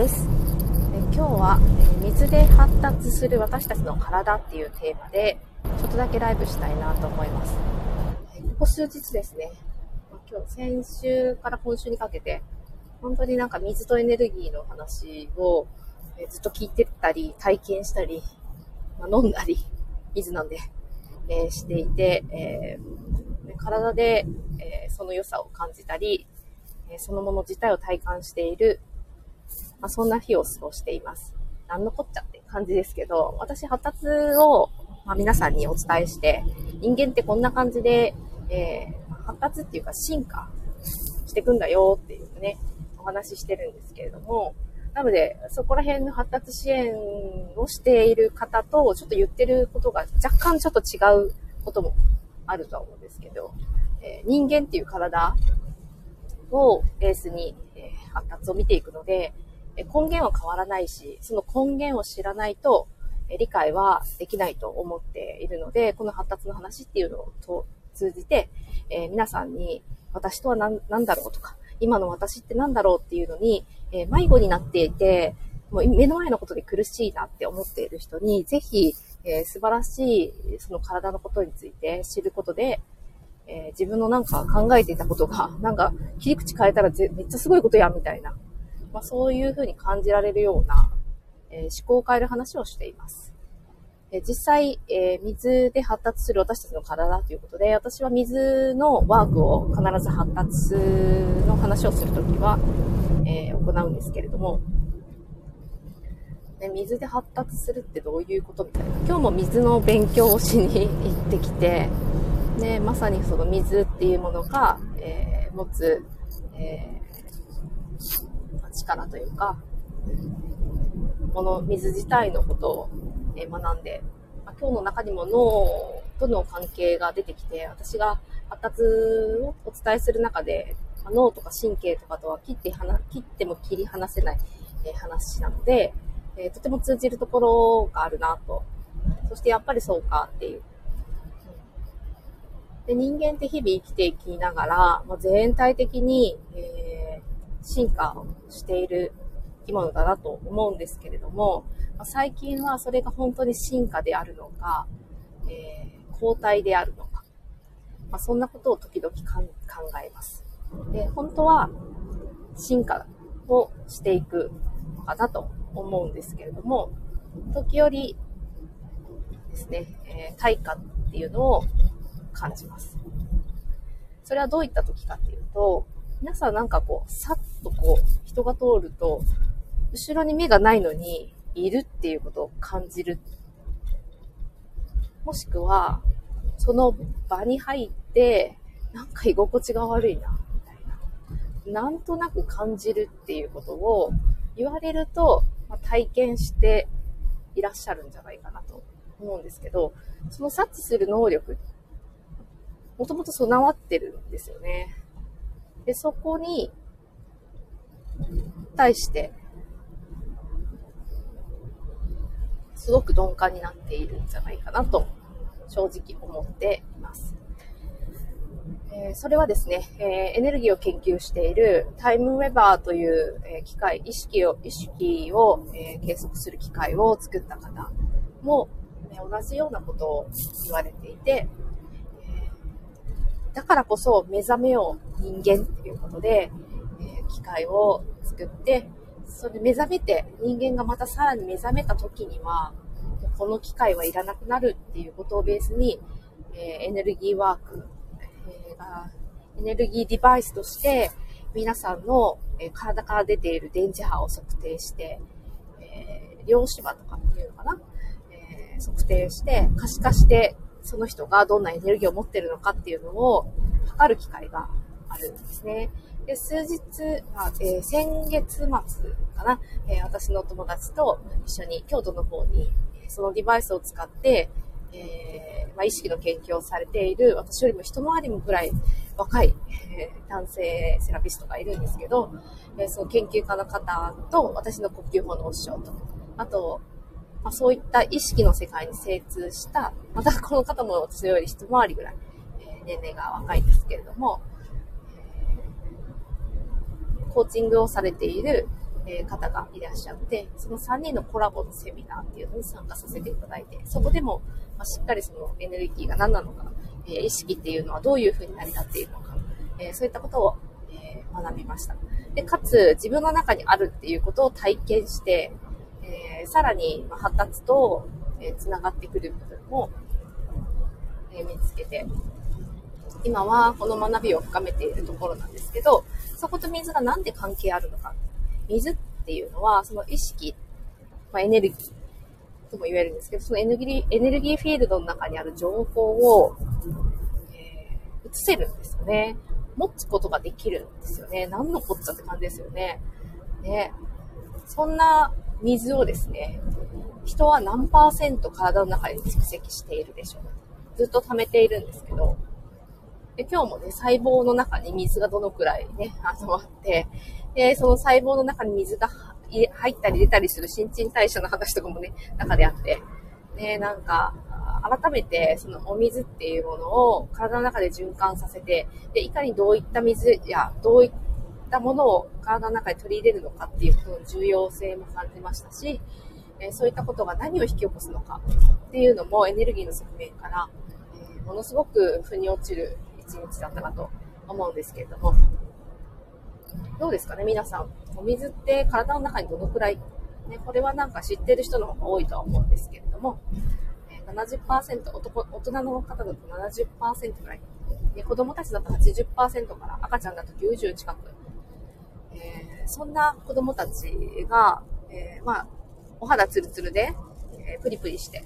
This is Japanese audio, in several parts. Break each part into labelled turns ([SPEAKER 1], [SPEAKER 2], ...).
[SPEAKER 1] です。今日は水で発達する私たちの体っていうテーマでちょっとだけライブしたいなと思います。ここ数日ですね。今日先週から今週にかけて本当になんか水とエネルギーの話をずっと聞いてたり体験したり、ま、飲んだり水なんで、え、していて、え、体で、え、その良さを感じたり、そのもの自体を体感しているまあ、そんな日を過ごしています。なんのこっちゃって感じですけど、私発達を、まあ、皆さんにお伝えして、人間ってこんな感じで、えー、発達っていうか進化していくんだよっていうね、お話ししてるんですけれども、なので、そこら辺の発達支援をしている方と、ちょっと言ってることが若干ちょっと違うこともあるとは思うんですけど、えー、人間っていう体をベースに、えー、発達を見ていくので、根源は変わらないし、その根源を知らないと理解はできないと思っているので、この発達の話っていうのを通じて、えー、皆さんに私とは何何だろうとか、今の私って何だろうっていうのに、えー、迷子になっていて、もう目の前のことで苦しいなって思っている人に、ぜひ、えー、素晴らしいその体のことについて知ることで、え、自分のなんか考えていたことが、なんか切り口変えたらめっちゃすごいことやみたいなまあ、そういうふうに感じられるような、えー、思考を変える話をしています。え実際、えー、水で発達する私たちの体ということで、私は水のワークを必ず発達の話をするときは、えー、行うんですけれども、ね、水で発達するってどういうことみたいな。今日も水の勉強をしに行ってきて、ね、まさにその水っていうものが、えー、持つ、え力というか、この水自体のことを学んで、ま今日の中にも脳との関係が出てきて、私が発達をお伝えする中で、ま脳とか神経とかとは切って切っても切り離せない、え話なので、えとても通じるところがあるなと。そしてやっぱりそうかっていう。で人間って日々生きていきながら、もう全体的に、えー進化をしている生き物だなと思うんですけれども、ま最近はそれが本当に進化であるのか、えー、交代であるのか、まあ、そんなことを時々考えます。で、本当は進化をしていくのかなと思うんですけれども、時折ですね、えー、対価っていうのを感じます。それはどういった時かっていうと、皆さんなんかこう、さっとこう、人が通ると、後ろに目がないのに、いるっていうことを感じる。もしくは、その場に入って、なんか居心地が悪いな、みたいな。なんとなく感じるっていうことを言われると、まあ、体験していらっしゃるんじゃないかなと思うんですけど、その察知する能力、もともと備わってるんですよね。で、そこに対して、すごく鈍感になっているんじゃないかなと、正直思っています。えー、それはですね、えー、エネルギーを研究しているタイムウェバーという、えー、機械、意識を、意識を、え計測する機械を作った方も、ね、同じようなことを言われていて、だからこそ目覚めよう人間っていうことで、えー、機械を作って、それで目覚めて人間がまたさらに目覚めた時には、この機械はいらなくなるっていうことをベースに、えー、エネルギーワーク、えー、エネルギーデバイスとして皆さんの、え、体から出ている電磁波を測定して、えー、量子波とかっていうのかな、え、測定して可視化してその人がどんなエネルギーを持ってるのかっていうのを測る機会があるんですね。で、数日、まあえー、先月末かな、えー、私の友達と一緒に京都の方に、そのデバイスを使って、えー、まあ、意識の研究をされている、私よりも一回りもぐらい若い、え男性セラピストがいるんですけど、えその研究家の方と私の呼吸法のお師匠と、あと、まあ、そういった意識の世界に精通した、またこの方も私より一回りぐらい、えー、年齢が若いんですけれども、コーチングをされている方がいらっしゃって、その3人のコラボのセミナーっていうのに参加させていただいて、そこでも、ましっかりそのエネルギーが何なのか、え意識っていうのはどういうふうに成り立っているのか、えそういったことを、え学びました。で、かつ、自分の中にあるっていうことを体験して、えさらに発達と、えー、繋がってくる部分も、え見つけて、今はこの学びを深めているところなんですけど、そこと水が何で関係あるのか。水っていうのは、その意識、まあ、エネルギーとも言えるんですけど、そのエネルギー、エネルギーフィールドの中にある情報を、えー、移せるんですよね。持つことができるんですよね。何のこっちゃって感じですよね。ね。そんな水をですね、人は何パーセント体の中に蓄積しているでしょう。ずっと溜めているんですけど、で今日もね、細胞の中に水がどのくらいね、集まって、で、その細胞の中に水が入ったり出たりする新陳代謝の話とかもね、中であって、ね、なんか、改めてそのお水っていうものを体の中で循環させて、で、いかにどういった水や、どういったものを体の中に取り入れるのかっていうことの重要性も感じましたし、えそういったことが何を引き起こすのかっていうのもエネルギーの側面から、えものすごく腑に落ちる一日だったなと思うんですけれども、どうですかね、皆さん。お水って体の中にどのくらい、ね、これはなんか知ってる人の方が多いとは思うんですけれども、え70%男、大人の方だと70%ぐらい、ね、子供たちだと80%から赤ちゃんだと90近く、えー、そんな子供たちが、えー、まあ、お肌ツルツルで、えー、プリプリして、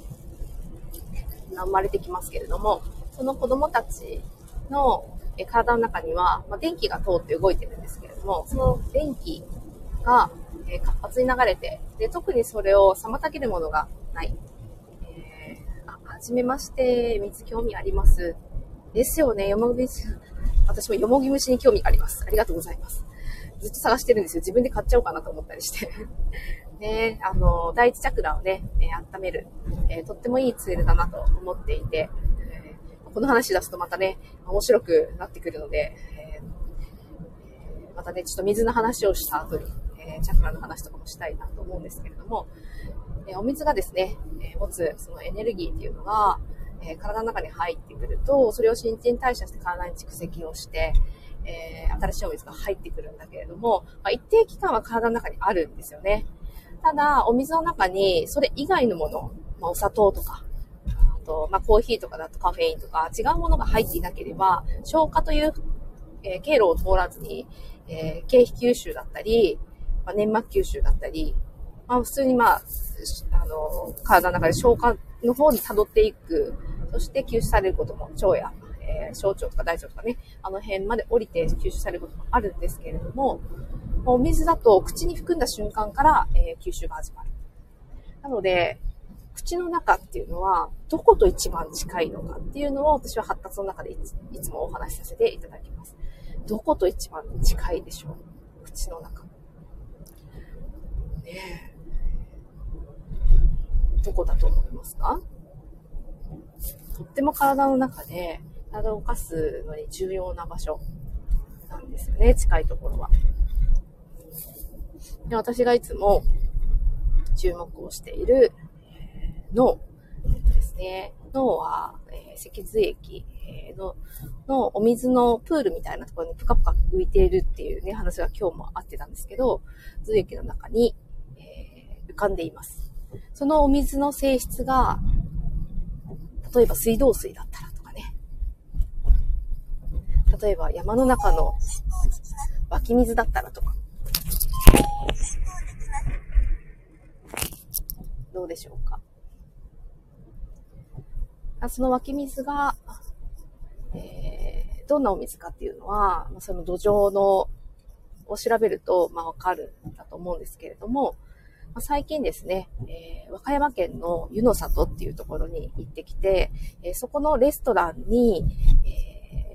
[SPEAKER 1] 生まれてきますけれども、その子供たちのえ体の中には、まあ、電気が通って動いてるんですけれども、その電気が、え活発に流れて、で、特にそれを妨げるものがない。えー、あ、はじめまして、水興味あります。ですよね、よもぎ虫。私もよもぎ虫に興味があります。ありがとうございます。ずっと探してるんですよ。自分で買っちゃおうかなと思ったりして。ね、あの、第一チャクラをね、えー、温める、えー、とってもいいツールだなと思っていて、えー、この話出すとまたね、面白くなってくるので、えまたね、ちょっと水の話をした後に、えチャクラの話とかもしたいなと思うんですけれども、えお水がですね、え持つそのエネルギーっていうのが、え体の中に入ってくると、それを新陳代謝して体に蓄積をして、えー、新しいお水が入ってくるんだけれども、まあ、一定期間は体の中にあるんですよね。ただ、お水の中にそれ以外のもの、まあ、お砂糖とか、あと、まあ、コーヒーとかだとカフェインとか違うものが入っていなければ、消化という、えー、経路を通らずに、えー、経費吸収だったり、まあ、粘膜吸収だったり、まあ、普通にまあ、あの、体の中で消化の方に辿っていく、そして吸収されることも腸やえー、小腸とか大腸とかね、あの辺まで降りて吸収されることもあるんですけれども、お水だと口に含んだ瞬間から、えー、吸収が始まる。なので、口の中っていうのは、どこと一番近いのかっていうのを私は発達の中でいつもお話しさせていただきます。どこと一番近いでしょう？口の中。ね。どこだと思いますか？とっても体の中で、体を動かすのに重要な場所なんですよね、近いところは。で私がいつも注目をしている脳ですね。脳は、えー、脊髄液ののお水のプールみたいなところにぷかぷか浮いているっていうね、話が今日もあってたんですけど、髄液の中に、えー、浮かんでいます。そのお水の性質が、例えば水道水だったら例えば山の中の湧き水だったらとか。どうでしょうか。その湧き水が、えー、どんなお水かっていうのは、その土壌のを調べると、まあ、わかるんだと思うんですけれども、まあ、最近ですね、えー、和歌山県の湯の里っていうところに行ってきて、えー、そこのレストランに、えー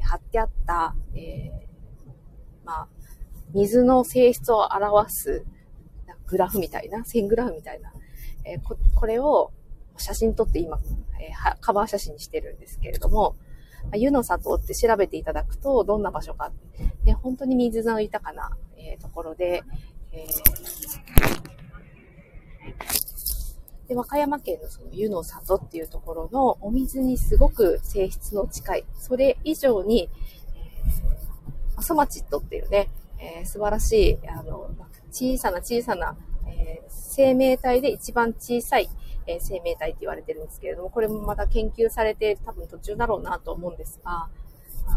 [SPEAKER 1] 貼ってあった、えー、まあ、水の性質を表すグラフみたいな、線グラフみたいな、えー、ここれを写真撮って今、えー、カバー写真にしてるんですけれども、湯の里って調べていただくと、どんな場所か、ね、本当に水の豊かな、えー、ところで、えーで、和歌山県のその湯の里っていうところのお水にすごく性質の近い、それ以上に、え、ソマチットっていうね、えー、素晴らしい、あの、小さな小さな、えー、生命体で一番小さい、えー、生命体って言われてるんですけれども、これもまた研究されて多分途中だろうなと思うんですが、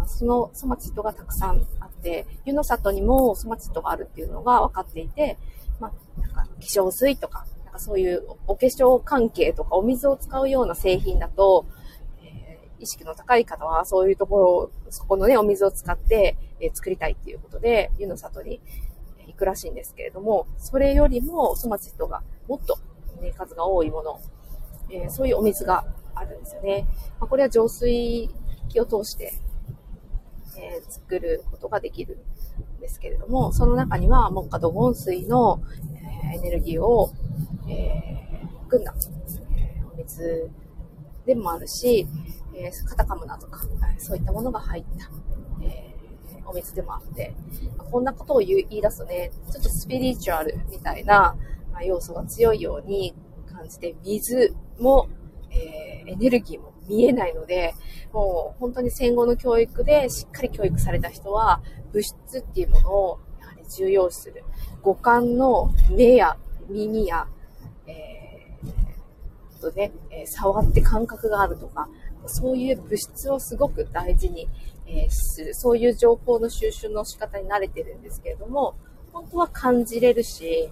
[SPEAKER 1] そのソマチットがたくさんあって、湯の里にもソマチットがあるっていうのが分かっていて、まあ、なんか化粧水とか、なんかそういうお化粧関係とかお水を使うような製品だと、えー、意識の高い方はそういうところ、そこのね、お水を使って、えー、作りたいっていうことで、湯の里に行くらしいんですけれども、それよりもソマチットがもっと、ね、数が多いもの、えー、そういうお水があるんですよね。まあ、これは浄水器を通して、え作ることができるですけれども、その中には木下土ン水の、えエネルギーをえー、組んだ、え、お水でもあるし、えー、カタカムナとか、そういったものが入った、えー、お水でもあって、こんなことを言い出すとね、ちょっとスピリチュアルみたいな、ま、要素が強いように感じて、水も、えー、エネルギーも見えないので、もう本当に戦後の教育でしっかり教育された人は、物質っていうものをやはり重要視する。五感の目や耳やえとね、え触って感覚があるとか、そういう物質をすごく大事に、えする、そういう情報の収集の仕方に慣れてるんですけれども、本当は感じれるし、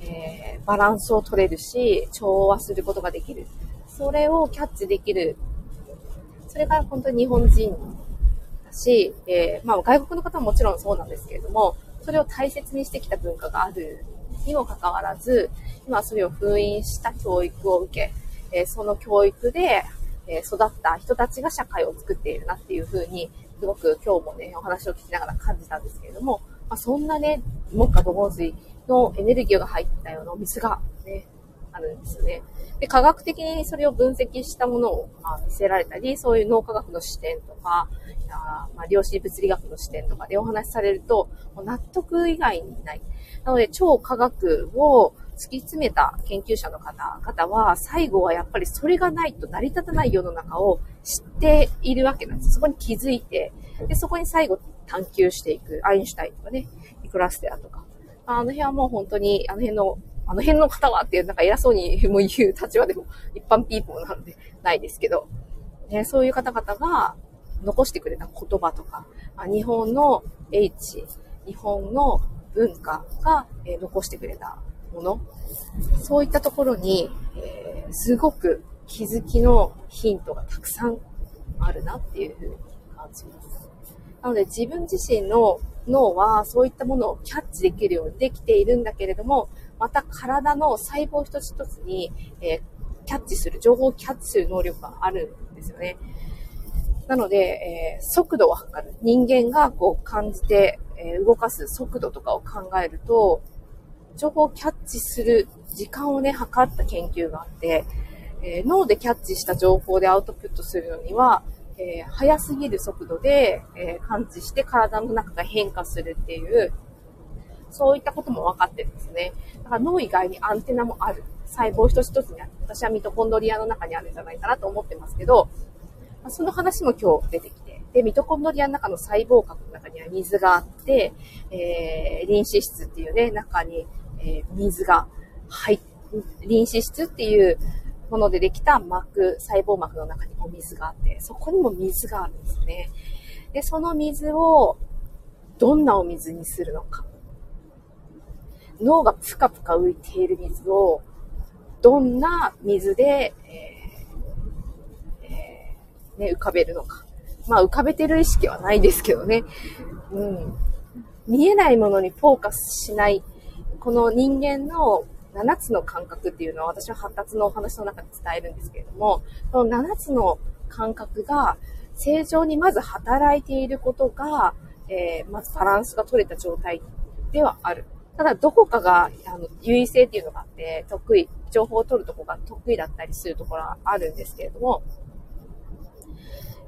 [SPEAKER 1] えー、バランスを取れるし、調和することができる。それをキャッチできる。それが本当に日本人だし、えー、まあ外国の方ももちろんそうなんですけれども、それを大切にしてきた文化があるにもかかわらず、今それを封印した教育を受け、えその教育で、え育った人たちが社会を作っているなっていうふうに、すごく今日もね、お話を聞きながら感じたんですけれども、まあ、そんなね、木下土金水のエネルギーが入ったようなお水がね、あるんですよね。で、科学的にそれを分析したものを、まあ、見せられたり、そういう脳科学の視点とか、あまあ、量子物理学の視点とかでお話しされると、もう納得以外にない。なので、超科学を突き詰めた研究者の方々は、最後はやっぱりそれがないと成り立たない世の中を知っているわけなんです。そこに気づいて、で、そこに最後探求していく。アインシュタインとかね、ニクラステアとか。あの辺はもう本当に、あの辺の、あの辺の方はっていう、なんか偉そうにも言う立場でも、一般ピーポーなのでないですけど、ね、そういう方々が残してくれた言葉とか、日本の H、日本の文化が、残してくれたもの、そういったところに、えー、すごく気づきのヒントがたくさんあるなっていうふうに感じます。なので自分自身の脳はそういったものをキャッチできるようにできているんだけれども、また体の細胞一つ一つに、えー、キャッチする、情報をキャッチする能力があるんですよね。なので、えー、速度を測る。人間がこう感じて、えー、動かす速度とかを考えると、情報をキャッチする時間をね、測った研究があって、えー、脳でキャッチした情報でアウトプットするのには、えー、速すぎる速度で、えー、感知して体の中が変化するっていう、そういったことも分かってるんですね。だから脳以外にアンテナもある。細胞一つ一つにある。私はミトコンドリアの中にあるんじゃないかなと思ってますけど、まその話も今日出てきて、で、ミトコンドリアの中の細胞核の中には水があって、えー、リン脂質っていうね、中に、えー、水が入っ、リン脂質っていうものでできた膜、細胞膜の中にお水があって、そこにも水があるんですね。で、その水をどんなお水にするのか。脳がぷかぷか浮いている水をどんな水で、えーえー、ね、浮かべるのか。まあ浮かべてる意識はないですけどね。うん。見えないものにフォーカスしないこの人間の7つの感覚っていうのは私は発達のお話の中で伝えるんですけれども、この7つの感覚が正常にまず働いていることが、えー、まずバランスが取れた状態ではある。ただ、どこかが、あの、優位性っていうのがあって、得意、情報を取るとこが得意だったりするところはあるんですけれども、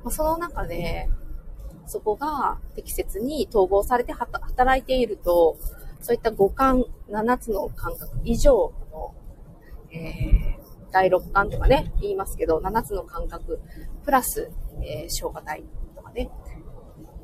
[SPEAKER 1] ま、その中で、そこが適切に統合されて働いていると、そういった五感、7つの感覚以上の、えー、第6感とかね、言いますけど、7つの感覚、プラス、えー、消化体とかね、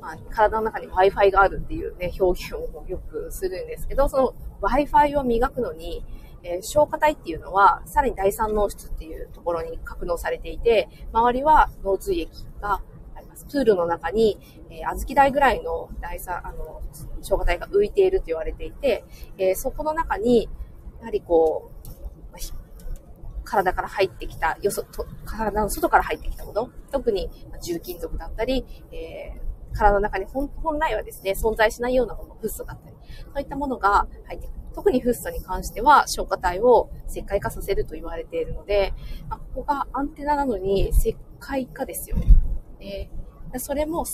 [SPEAKER 1] まあ、体の中に Wi-Fi があるっていうね、表現をよくするんですけど、その Wi-Fi を磨くのに、えー、消化体っていうのは、さらに第三脳室っていうところに格納されていて、周りは脳髄液があります。プールの中に、えー、小豆台ぐらいの第三、あの、消化体が浮いていると言われていて、えー、そこの中に、やはりこう、体から入ってきた、よそ、と体の外から入ってきたもの、特に重金属だったり、えー、体の中に本来はですね、存在しないようなもの、フッ素だったり、そういったものが入ってくる。特にフッ素に関しては消化体を石灰化させると言われているので、まあ、ここがアンテナなのに石灰化ですよ。えー、それも、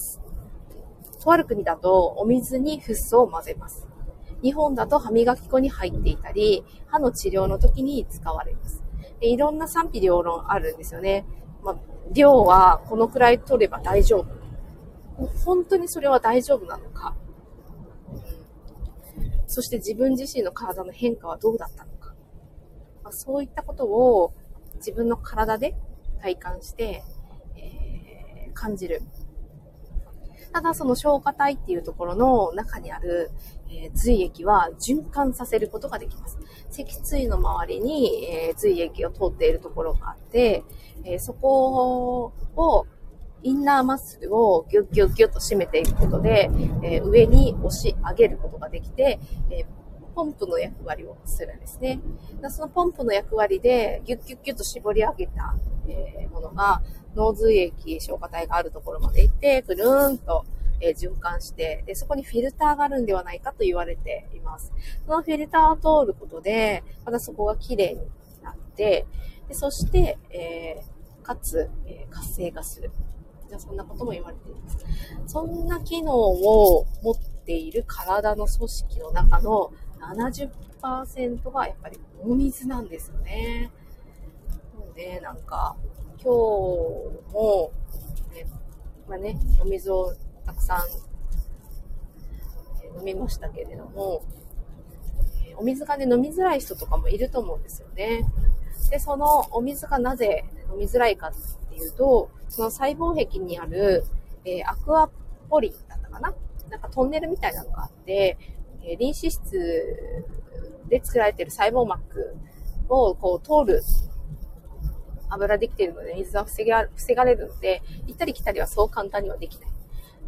[SPEAKER 1] とある国だとお水にフッ素を混ぜます。日本だと歯磨き粉に入っていたり、歯の治療の時に使われます。でいろんな賛否両論あるんですよね。まあ、量はこのくらい取れば大丈夫。本当にそれは大丈夫なのか？そして自分自身の体の変化はどうだったのか？まあ、そういったことを自分の体で体感して、えー、感じる。ただその消化体っていうところの中にある、えー、髄液は循環させることができます。脊椎の周りに、えー、髄液を通っているところがあって、えー、そこをインナーマッスルをギュッギュッギュッと締めていくことで、えー、上に押し上げることができて、えポンプの役割をするんですね。そのポンプの役割でギュッギュッギュッと絞り上げた、えものが脳髄液、消化体があるところまで行って、ぐるーんとえ、循環して、で、そこにフィルターがあるんではないかと言われています。そのフィルターを通ることで、またそこが綺麗になって、でそして、えー、かつ、えー、活性化する。じゃそんなことも言われています。そんな機能を持っている体の組織の中の70%がやっぱりお水なんですよね。なので、なんか、今日も、ね、まあね、お水をたくさん飲みましたけれども、お水がね、飲みづらい人とかもいると思うんですよね。で、そのお水がなぜ飲みづらいかっていうと、その細胞壁にある、えー、アクアポリンだったかな？なんかトンネルみたいなのがあって、えー、臨死室で作られてる細胞膜をこう通る油できているので水は防が防がれるので、行ったり来たりはそう簡単にはできない。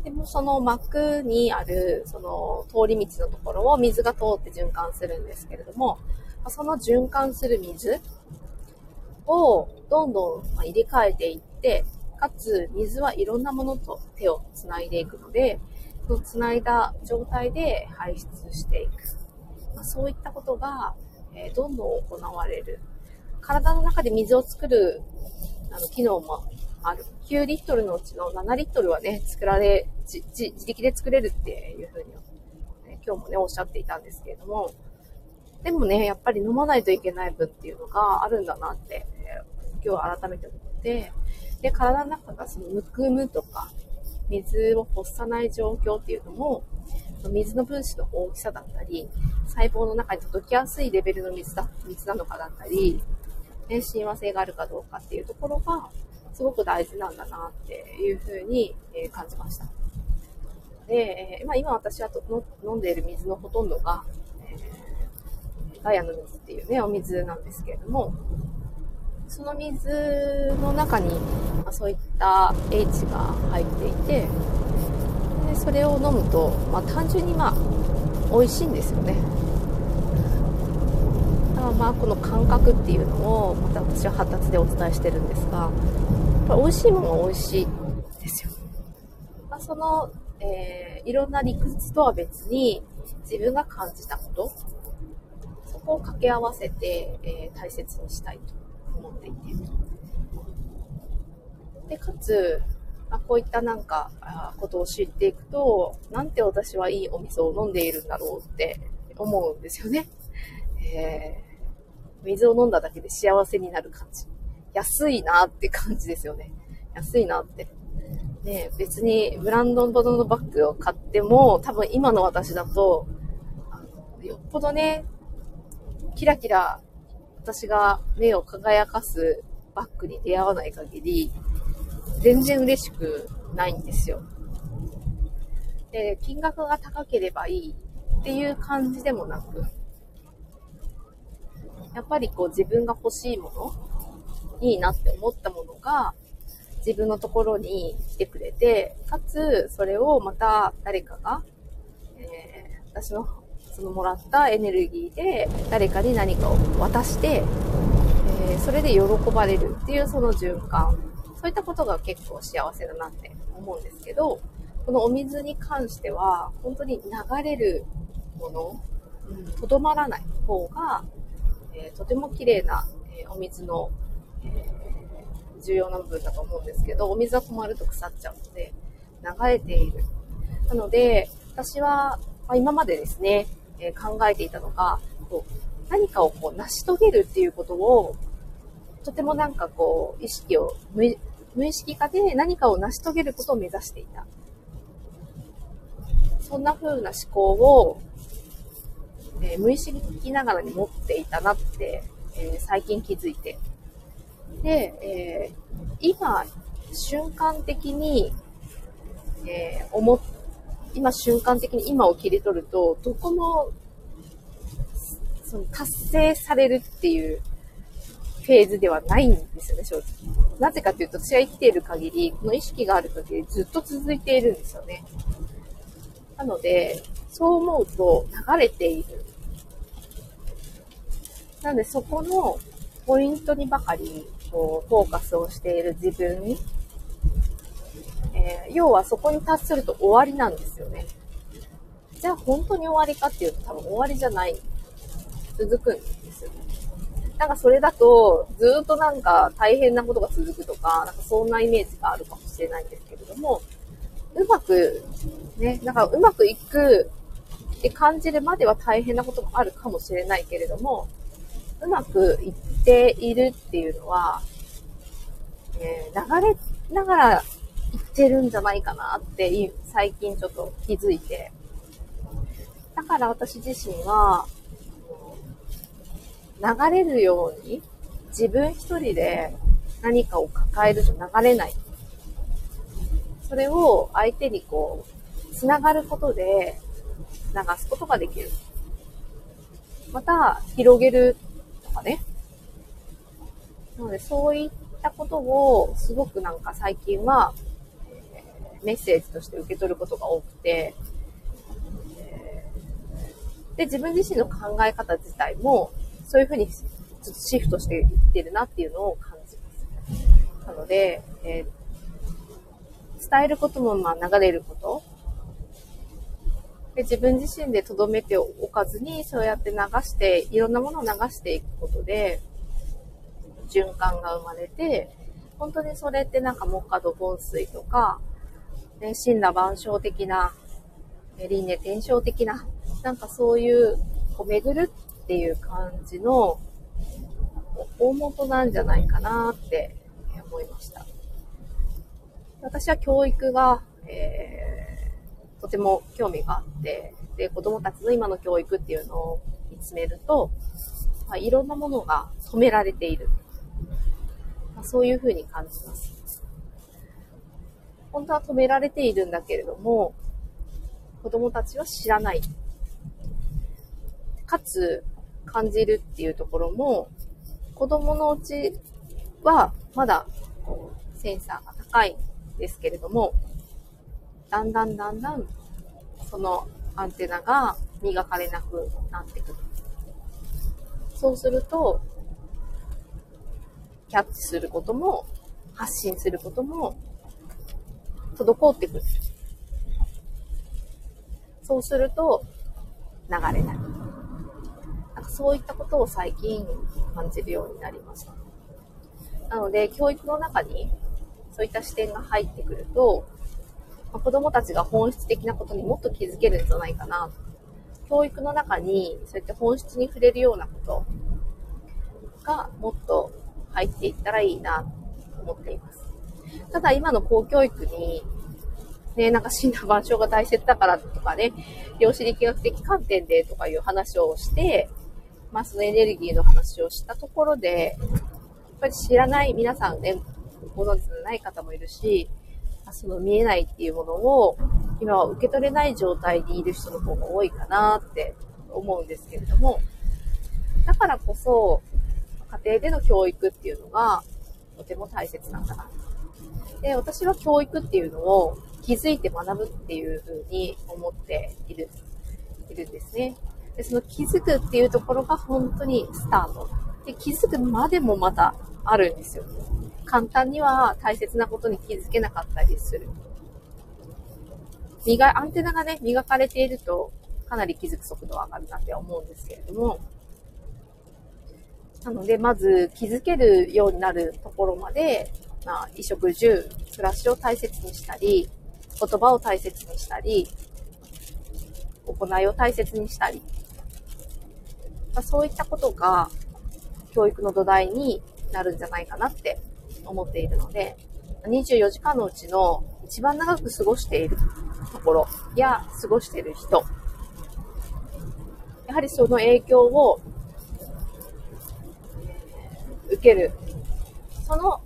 [SPEAKER 1] でもその膜にある、その通り道のところを水が通って循環するんですけれども、その循環する水をどんどん入れ替えていって、かつ水はいろんなものと手をつないでいくので、そのつないだ状態で排出していく。まあ、そういったことが、え、どんどん行われる。体の中で水を作るあの機能もある。9リットルのうちの7リットルはね、作られ、自力で作れるっていうふうに、ね、今日もね、おっしゃっていたんですけれども、でもね、やっぱり飲まないといけない分っていうのがあるんだなって、今日改めて思って、で、体の中がそのむくむとか、水を欲さない状況っていうのも、水の分子の大きさだったり、細胞の中に届きやすいレベルの水だ、水なのかだったり、ね、親和性があるかどうかっていうところが、すごく大事なんだなっていうふうに、え感じました。で、えまあ、今私は飲んでいる水のほとんどが、え、ガイアの水っていうね、お水なんですけれども、その水の中に、まあ、そういった H が入っていて、でそれを飲むと、まあ、単純にまあ、美味しいんですよね。だからまあ、この感覚っていうのを、また私は発達でお伝えしてるんですが、ぱ美味しいものは美味しいですよ。まあ、その、えー、いろんな理屈とは別に自分が感じたこと、そこを掛け合わせて、えー、大切にしたいと思っていて。で、かつ、まあ、こういったなんか、あことを知っていくと、なんて私はいいお水を飲んでいるんだろうって思うんですよね。えー、水を飲んだだけで幸せになる感じ。安いなって感じですよね。安いなって。ね別にブランドののバッグを買っても、多分今の私だと、あのよっぽどね、キラキラ私が目を輝かすバッグに出会わない限り、全然嬉しくないんですよ。で、金額が高ければいいっていう感じでもなく、やっぱりこう自分が欲しいもの、いいなって思ったものが、自分のところに来てくれて、かつ、それをまた誰かが、えー、私のそのもらったエネルギーで誰かに何かを渡して、えー、それで喜ばれるっていうその循環。そういったことが結構幸せだなって思うんですけど、このお水に関しては、本当に流れるもの、と、ど、まらない方が、えー、とても綺麗な、えー、お水の、えー、重要な部分だと思うんですけど、お水が止まると腐っちゃうので、流れている。なので、私は、まあ、今までですね、え考えていたのが、こう何かをこう成し遂げるっていうことを、とてもなんかこう、意識を無、無意識化で何かを成し遂げることを目指していた。そんな風な思考を、えー、無意識ながらに持っていたなって、えー、最近気づいて。で、えー、今、瞬間的に、え思っ今瞬間的に今を切り取ると、どこも、その達成されるっていうフェーズではないんですよね、正直。なぜかというと、私が生きている限り、この意識がある限りずっと続いているんですよね。なので、そう思うと流れている。なので、そこのポイントにばかり、こう、フォーカスをしている自分えー、要はそこに達すると終わりなんですよね。じゃあ本当に終わりかっていうと多分終わりじゃない。続くんですよね。なんかそれだと、ずっとなんか大変なことが続くとか、なんかそんなイメージがあるかもしれないんですけれども、うまく、ね、なんかうまくいくって感じるまでは大変なこともあるかもしれないけれども、うまくいっているっていうのは、えー、流れながらてるんじゃないかなって最近ちょっと気づいて。だから私自身は、流れるように自分一人で何かを抱えると流れない。それを相手にこう、つながることで流すことができる。また、広げるとかね。なので、そういったことをすごくなんか最近はメッセージとして受け取ることが多くて、で、自分自身の考え方自体も、そういうふうにちょっとシフトしていってるなっていうのを感じます。なので、えー、伝えることもまあ流れること。で、自分自身で留めておかずに、そうやって流して、いろんなものを流していくことで、循環が生まれて、本当にそれってなんか木下土盆水とか、ね、死んだ万象的な、輪廻転生的な、なんかそういう、こう巡るっていう感じの大元なんじゃないかなって思いました。私は教育が、えー、とても興味があって、で、子供たちの今の教育っていうのを見つめると、まあ、いろんなものが止められている。まあ、そういうふうに感じます。本当は止められているんだけれども、子供たちは知らない。かつ、感じるっていうところも、子供のうちはまだこうセンサーが高いんですけれども、だんだんだんだんそのアンテナが磨かれなくなってくる。そうすると、キャッチすることも、発信することも滞ってくる。そうすると、流れない。なんかそういったことを最近感じるようになりました。なので、教育の中にそういった視点が入ってくると、まあ、子供たちが本質的なことにもっと気づけるんじゃないかな。教育の中にそういった本質に触れるようなことがもっと入っていったらいいなと思っています。ただ今の公教育にね、なんか死んだ場所が大切だからとかね、量子力学的観点でとかいう話をして、まあそのエネルギーの話をしたところで、やっぱり知らない皆さんね、ご存知のない方もいるし、その見えないっていうものを今は受け取れない状態にいる人の方が多いかなって思うんですけれども、だからこそ家庭での教育っていうのがとても大切なんだな。で、私は教育っていうのを気づいて学ぶっていうふうに思っている、いるんですね。で、その気づくっていうところが本当にスタート。で、気づくまでもまたあるんですよ。簡単には大切なことに気づけなかったりする。磨、アンテナがね、磨かれていると、かなり気づく速度は上がるなって思うんですけれども、なので、まず気づけるようになるところまで、まあ、衣食住、暮らしを大切にしたり、言葉を大切にしたり、行いを大切にしたり、まあ、そういったことが教育の土台になるんじゃないかなって思っているので、24時間のうちの一番長く過ごしているところや過ごしている人、やはりその影響を受ける、その、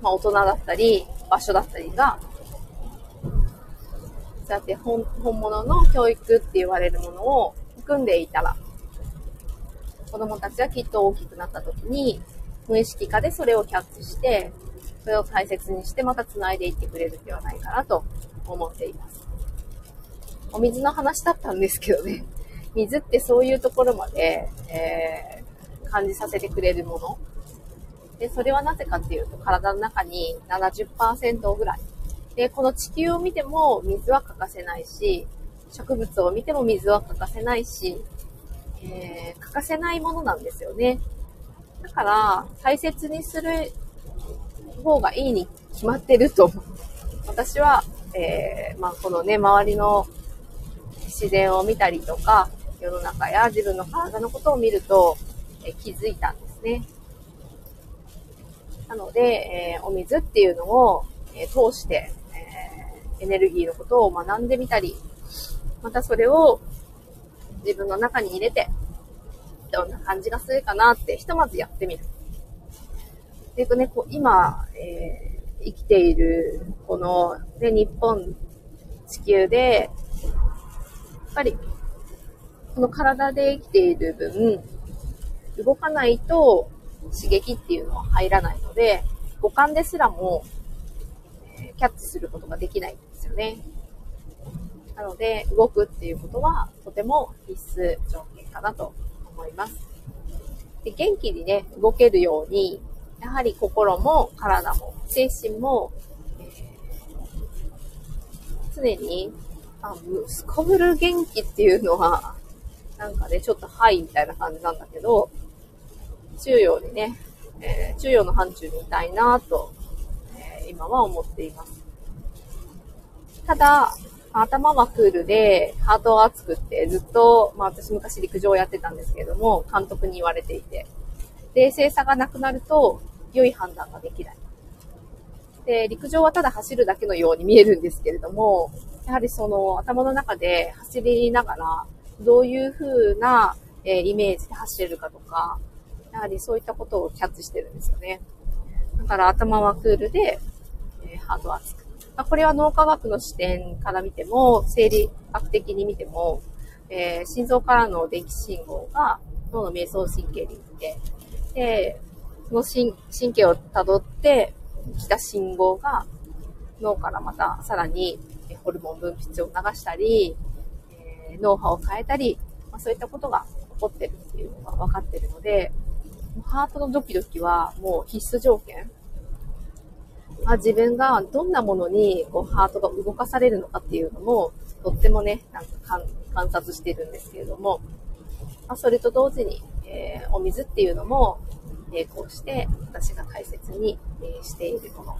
[SPEAKER 1] まあ、大人だったり、場所だったりが、そうやって本本物の教育って言われるものを含んでいたら、子供たちはきっと大きくなった時に、無意識化でそれをキャッチして、それを大切にしてまた繋いでいってくれるんではないかなと思っています。お水の話だったんですけどね、水ってそういうところまで、えー、感じさせてくれるもの。で、それはなぜかっていうと、体の中に70%ぐらい。で、この地球を見ても水は欠かせないし、植物を見ても水は欠かせないし、えー、欠かせないものなんですよね。だから、大切にする方がいいに決まってると、私は、えー、まあ、このね、周りの自然を見たりとか、世の中や自分の体のことを見ると、えー、気づいたんですね。なので、えー、お水っていうのを、え通して、えエネルギーのことを学んでみたり、またそれを自分の中に入れて、どんな感じがするかなってひとまずやってみる。で、ね、こう今、えー、生きている、この、ね、日本、地球で、やっぱり、この体で生きている分、動かないと刺激っていうのは入らないので、五感ですらも、え、キャッチすることができないんですよね。なので、動くっていうことはとても必須条件かなと思います。で元気にね、動けるように、やはり心も体も精神も、えー、常に、あ、すこぶる元気っていうのは、なんかね、ちょっとはいみたいな感じなんだけど、中央にね、えー、中央の範疇にいたいなと、えー、今は思っています。ただ、頭はクールで、ハートは熱くってずっと、まあ私昔陸上やってたんですけれども、監督に言われていて、冷静さがなくなると、良い判断ができない。で、陸上はただ走るだけのように見えるんですけれども、やはりその頭の中で走りながら、どういう風な、えイメージで走れるかとか、やはりそういったことをキャッチしてるんですよね。だから頭はクールで、えハートは熱く。まあ、これは脳科学の視点から見ても、生理学的に見ても、えー、心臓からの電気信号が脳の瞑想神経に行って、で、その神経をたどって来た信号が脳からまたさらにホルモン分泌を流したり、えー、脳波を変えたり、まあ、そういったことが起こってるっていうのが分かってるので、ハートのドキドキはもう必須条件。まあ、自分がどんなものにこうハートが動かされるのかっていうのも、とってもね、なんか観察してるんですけれども、まあ、それと同時に、えー、お水っていうのも、並行して私が大切に、えしているもの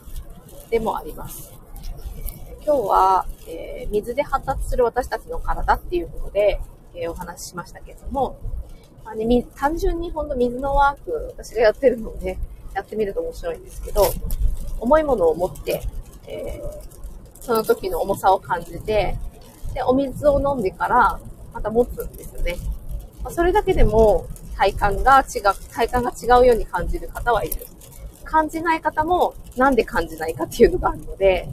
[SPEAKER 1] でもあります。今日は、えー、水で発達する私たちの体っていうことで、え、お話ししましたけれども、まあね、単純にほんと水のワーク、私がやってるので、やってみると面白いんですけど、重いものを持って、えその時の重さを感じて、で、お水を飲んでからまた持つんですよね。まそれだけでも体感が違う、体感が違うように感じる方はいる。感じない方もなんで感じないかっていうのがあるので、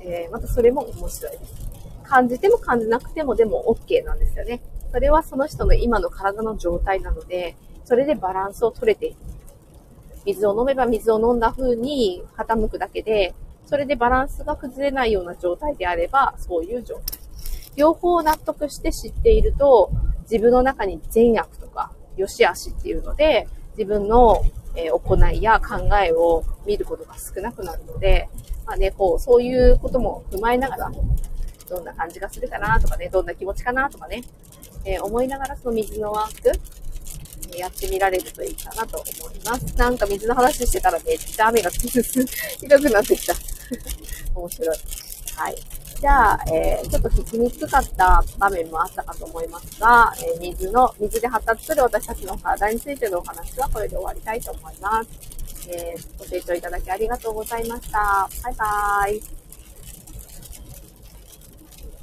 [SPEAKER 1] えー、またそれも面白いです。感じても感じなくてもでも OK なんですよね。それはその人の今の体の状態なので、それでバランスを取れている。水を飲めば水を飲んだ風に傾くだけで、それでバランスが崩れないような状態であれば、そういう状態。両方納得して知っていると、自分の中に善悪とか、良し悪しっていうので、自分の行いや考えを見ることが少なくなるので、まあね、こう、そういうことも踏まえながら、どんな感じがするかなとかね、どんな気持ちかなとかね、えー、思いながらその水のワーク、やってみられるといいかなと思います。なんか水の話してたらめっちゃ雨がひどくなってきた。面白い。はい。じゃあ、えー、ちょっと聞きにくかった場面もあったかと思いますが、えー、水の、水で発達する私たちの体についてのお話はこれで終わりたいと思います。えー、ご清聴いただきありがとうございました。バイバーイ。